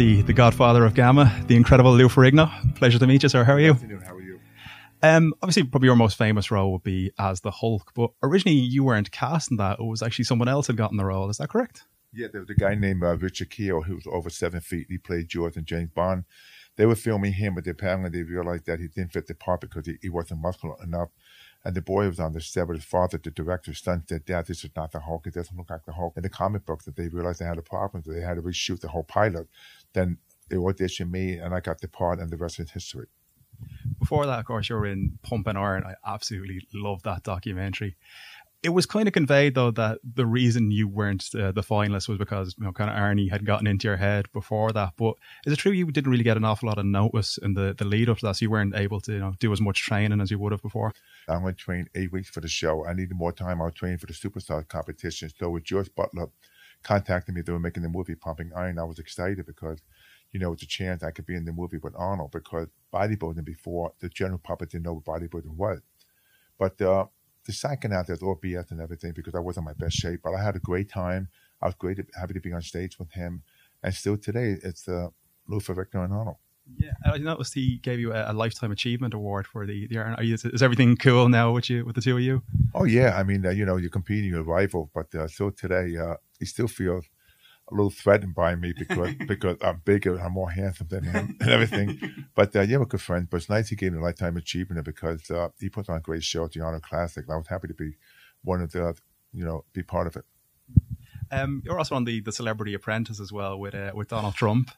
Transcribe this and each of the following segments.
the, the godfather of Gamma, the incredible Lou Ferrigno. Pleasure to meet you, sir. How are you? How are you? Um, obviously, probably your most famous role would be as the Hulk, but originally you weren't cast in that. It was actually someone else had gotten the role. Is that correct? Yeah, there was a guy named uh, Richard Kiel who was over seven feet. He played Jaws and James Bond. They were filming him, but apparently they realized that he didn't fit the part because he, he wasn't muscular enough. And the boy was on the set with his father, the director's son, said, Dad, this is not the Hulk. It doesn't look like the Hulk. In the comic books, that they realized they had a problem, they had to reshoot the whole pilot. Then they auditioned me, and I got the part, and the rest is history. Before that, of course, you were in Pumping Iron. I absolutely love that documentary it was kind of conveyed though that the reason you weren't uh, the finalist was because you know kind of Arnie had gotten into your head before that. But is it true you didn't really get an awful lot of notice in the, the lead up to that, so you weren't able to you know do as much training as you would have before? I only trained eight weeks for the show. I needed more time. I was training for the Superstar competition. So with George Butler contacting me, they were making the movie Pumping Iron. I was excited because you know, it's a chance I could be in the movie with Arnold because bodybuilding before the general public didn't know what bodybuilding was. But uh, the second out there's all BS and everything because I wasn't my best shape, but I had a great time. I was great, happy to be on stage with him, and still today it's uh, Lou Ferrigno and Arnold. Yeah, I noticed he gave you a, a lifetime achievement award for the the. Are you, is everything cool now with you with the two of you? Oh yeah, I mean uh, you know you're competing with a rival, but uh, still today uh, he still feels a little threatened by me because because I'm bigger, I'm more handsome than him, and everything. But uh, yeah, we're good friends. But it's nice he gave me a lifetime achievement because uh, he put on a great show at the Arnold Classic. and I was happy to be one of the, you know, be part of it. Um, you're also on the the Celebrity Apprentice as well with uh, with Donald Trump,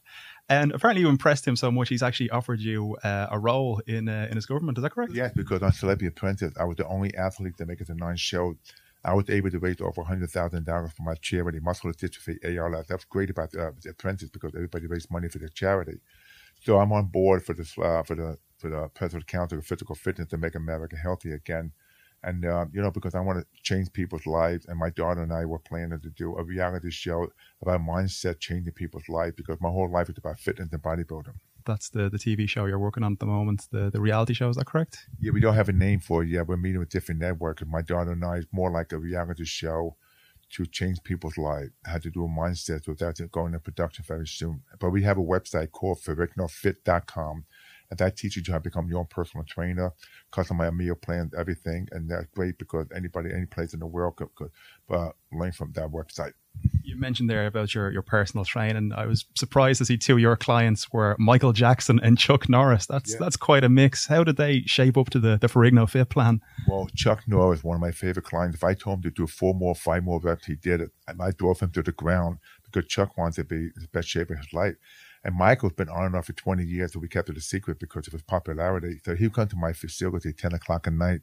and apparently you impressed him so much he's actually offered you uh, a role in uh, in his government. Is that correct? Yes, because on Celebrity Apprentice, I was the only athlete to make it to nine shows I was able to raise over $100,000 for my charity, Muscular Dystrophy ALS. That's great about uh, the apprentice because everybody raised money for their charity. So I'm on board for this uh, for the for the President Council of Physical Fitness to make America healthy again. And uh, you know, because I want to change people's lives, and my daughter and I were planning to do a reality show about mindset changing people's lives because my whole life is about fitness and bodybuilding that's the the TV show you're working on at the moment, the the reality show. Is that correct? Yeah, we don't have a name for it yet. We're meeting with different networks. My daughter and I is more like a reality show to change people's lives, how to do a mindset. without going into production very soon. But we have a website called ferrignofit.com. And that teaches you how to become your own personal trainer, customize meal plans, everything. And that's great because anybody, any place in the world could, could uh, learn from that website you mentioned there about your, your personal training. I was surprised to see two of your clients were Michael Jackson and Chuck Norris. That's yeah. that's quite a mix. How did they shape up to the, the Ferrigno Fit plan? Well, Chuck Norris, is one of my favorite clients. If I told him to do four more, five more reps, he did it. And I drove him to the ground because Chuck wants to be in the best shape of his life. And Michael's been on and off for 20 years, so we kept it a secret because of his popularity. So he'd come to my facility at 10 o'clock at night,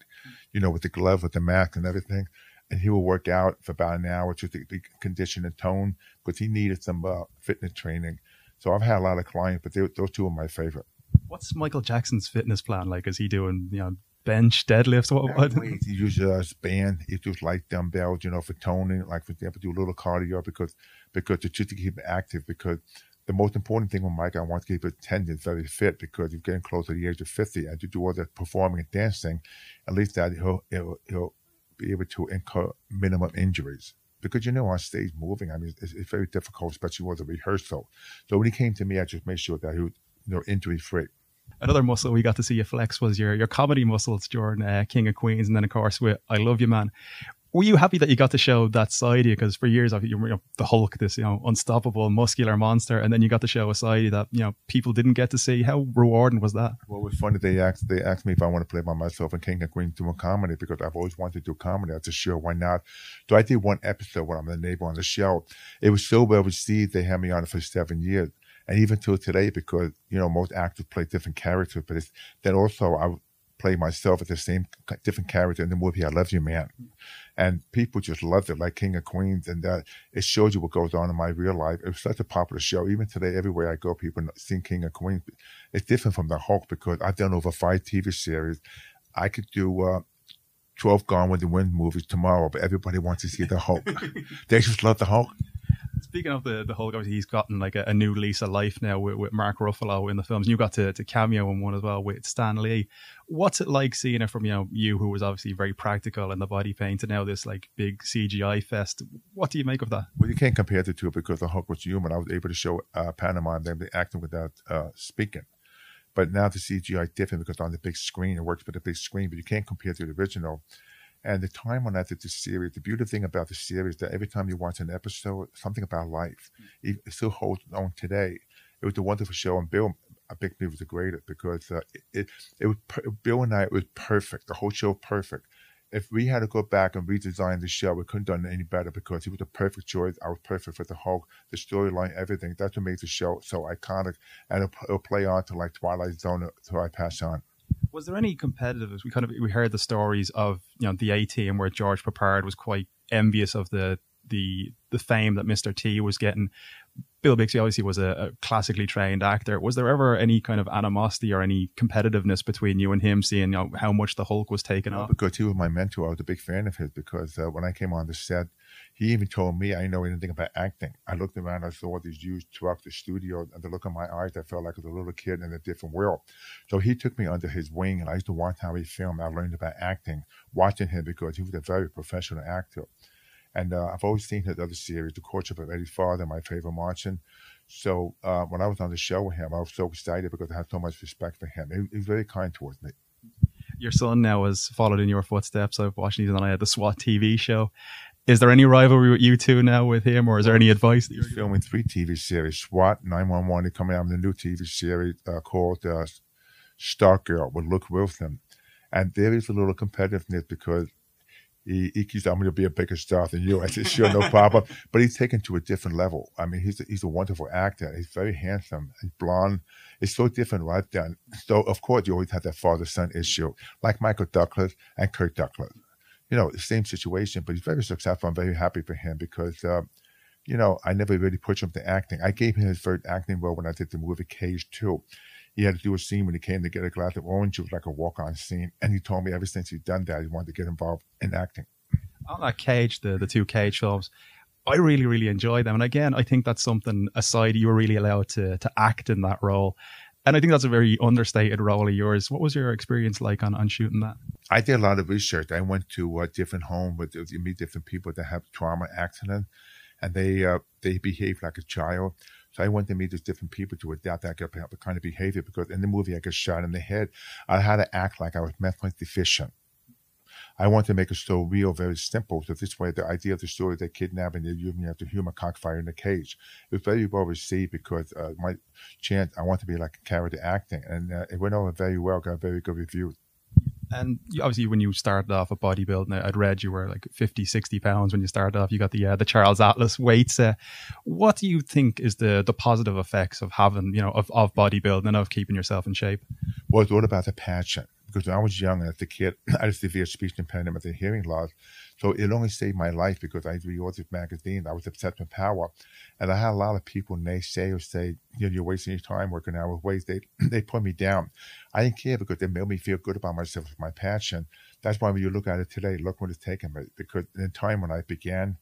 you know, with the glove, with the mask and everything and he would work out for about an hour to the condition and tone because he needed some uh, fitness training. So I've had a lot of clients, but they, those two are my favorite. What's Michael Jackson's fitness plan like? Is he doing you know bench, deadlifts? What? what? He uses a band. He uses light dumbbells, you know, for toning. Like for example, do a little cardio because because it's just to keep him active. Because the most important thing with Mike, I want to keep his tendons very fit because he's getting close to the age of fifty, and to do all the performing and dancing, at least that he'll he'll, he'll be able to incur minimum injuries. Because you know, on stage moving, I mean, it's, it's very difficult, especially with a rehearsal. So when he came to me, I just made sure that he was you know, injury free. Another muscle we got to see you flex was your your comedy muscles during uh, King of Queens, and then of course with I Love You Man were you happy that you got to show that side of you? Because for years, you were you know, the Hulk, this you know unstoppable, muscular monster, and then you got to show a side that you know people didn't get to see. How rewarding was that? Well, it was funny. They asked they asked me if I want to play by myself in King of Queens doing comedy because I've always wanted to do comedy. I said, sure, why not? So I did one episode when I'm the neighbor on the show. It was so well received. They had me on it for seven years. And even till today, because you know most actors play different characters, but it's then also I play myself as the same different character in the movie I Love You Man and people just loved it, like King of Queens, and that it shows you what goes on in my real life. It was such a popular show. Even today, everywhere I go, people sing King of Queens. It's different from the Hulk because I've done over five TV series. I could do uh, 12 Gone with the Wind movies tomorrow, but everybody wants to see the Hulk. they just love the Hulk. Speaking of the the Hulk, obviously he's gotten like a, a new lease of life now with, with, Mark Ruffalo in the films. And you got to, to cameo in one as well with Stan Lee. What's it like seeing it from you know you who was obviously very practical in the body paint to now this like big CGI fest? What do you make of that? Well, you can't compare the two because the Hulk was human. I was able to show uh, Panama and them acting without uh, speaking. But now the CGI different because on the big screen it works with the big screen, but you can't compare to the original. And the time when I did the series, the beautiful thing about the series that every time you watch an episode, something about life, it, still holds on today. It was a wonderful show, and Bill, I think, was the greatest because uh, it, it, it was Bill and I. It was perfect. The whole show perfect. If we had to go back and redesign the show, we couldn't have done any better because he was the perfect choice. I was perfect for the Hulk, the storyline, everything. That's what makes the show so iconic, and it'll, it'll play on to like Twilight Zone until I pass on was there any competitiveness? We kind of we heard the stories of you know the A team where George Peppard was quite envious of the the the fame that Mr. T was getting. Bill Bixby obviously was a, a, classically trained actor. Was there ever any kind of animosity or any competitiveness between you and him, seeing you know, how much the Hulk was taken off? Because he was my mentor. I was a big fan of his because uh, when I came on the set, he even told me I didn't know anything about acting. I looked around, I saw these huge trucks, the studio, and the look in my eyes, I felt like I was a little kid in a different world. So he took me under his wing, and I used to watch how he filmed. I learned about acting watching him because he was a very professional actor. And uh, I've always seen his other series, The Courtship of Eddie's Father, my favorite Martian. So uh, when I was on the show with him, I was so excited because I had so much respect for him. He, he was very kind towards me your son now has followed in your footsteps. I've watched these on I had the SWAT TV show. Is there any rivalry with you two now with him, or is there any advice? That you're He's filming three TV series. SWAT 911 is coming out with a new TV series uh, called uh, Stargirl with Luke Wilson. And there is a little competitiveness because he, he keeps, I'm going to be a bigger star than you. I said, sure, no problem. But he's taken to a different level. I mean, he's a, he's a wonderful actor. He's very handsome. He's blonde. It's so different right then. So, of course, you always have that father son issue, like Michael Douglas and Kirk Douglas you know, the same situation, but he's very successful. I'm very happy for him because, uh, you know, I never really pushed him to acting. I gave him his first acting role when I did the movie Cage 2. He had to do a scene when he came to get a glass of orange. It was like a walk on scene. And he told me ever since he'd done that, he wanted to get involved in acting. On that Cage, the, the two Cage films, I really, really enjoy them. And again, I think that's something aside, you were really allowed to, to act in that role. And I think that's a very understated role of yours. What was your experience like on, on shooting that? I did a lot of research. I went to a different home with you meet different people that have trauma accident, and they uh, they behave like a child. So I went to meet these different people to adapt that kind of behavior because in the movie I got shot in the head. I had to act like I was mentally deficient. I want to make a story real, very simple. So this way, the idea of the story, they kidnap and they're using the human cockfighter in the cage. It was very well received because uh, my chance, I want to be like a character acting. And uh, it went over very well, got very good reviews. And obviously, when you started off at bodybuilding, I'd read you were like 50, 60 pounds when you started off. You got the uh, the Charles Atlas weights. Uh, what do you think is the the positive effects of having, you know, of, of bodybuilding and of keeping yourself in shape? Well, all about the passion because when I was young and as a kid, I had severe speech impediment with a hearing loss. So it only saved my life because I read these magazines. I was obsessed with power. And I had a lot of people naysayers say, or say, you know, you're wasting your time working out with weights. They, they put me down. I didn't care because they made me feel good about myself, with my passion. That's why when you look at it today, look what it's taken me. Because in the time when I began,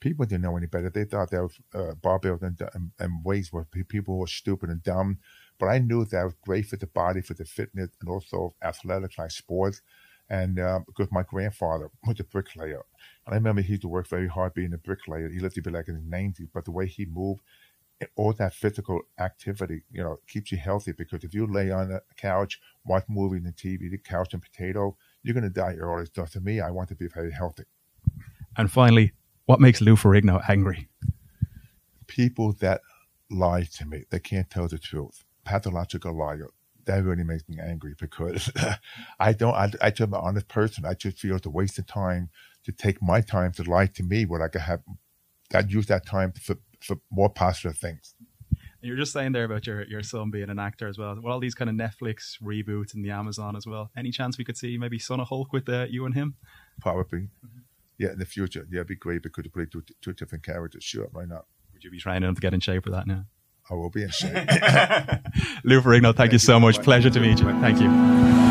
people didn't know any better. They thought that uh, barbell and, and weights were people who were stupid and dumb. But I knew that I was great for the body, for the fitness, and also athletics like sports. And uh, because my grandfather was a bricklayer, and I remember he used to work very hard being a bricklayer. He lived to be like in the 90s, but the way he moved, all that physical activity, you know, keeps you healthy. Because if you lay on a couch, watch movies and TV, the couch and potato, you're going to die early. So to me, I want to be very healthy. And finally, what makes Lou Ferrigno angry? People that lie to me, they can't tell the truth pathological liar. That really makes me angry because I don't, I, I just am an honest person. I just feel it's a waste of time to take my time to lie to me when I could have, that use that time for, for more positive things. You're just saying there about your, your son being an actor as well. Well, all these kind of Netflix reboots and the Amazon as well. Any chance we could see maybe Son of Hulk with uh, you and him? Probably. Mm-hmm. Yeah, in the future. Yeah, it'd be great because you play two, two different characters. Sure, why not? Would you be trying to get in shape for that now? I will be in shape. Lou Ferrigno, thank, thank you so much. Pleasure to meet you. Thank you.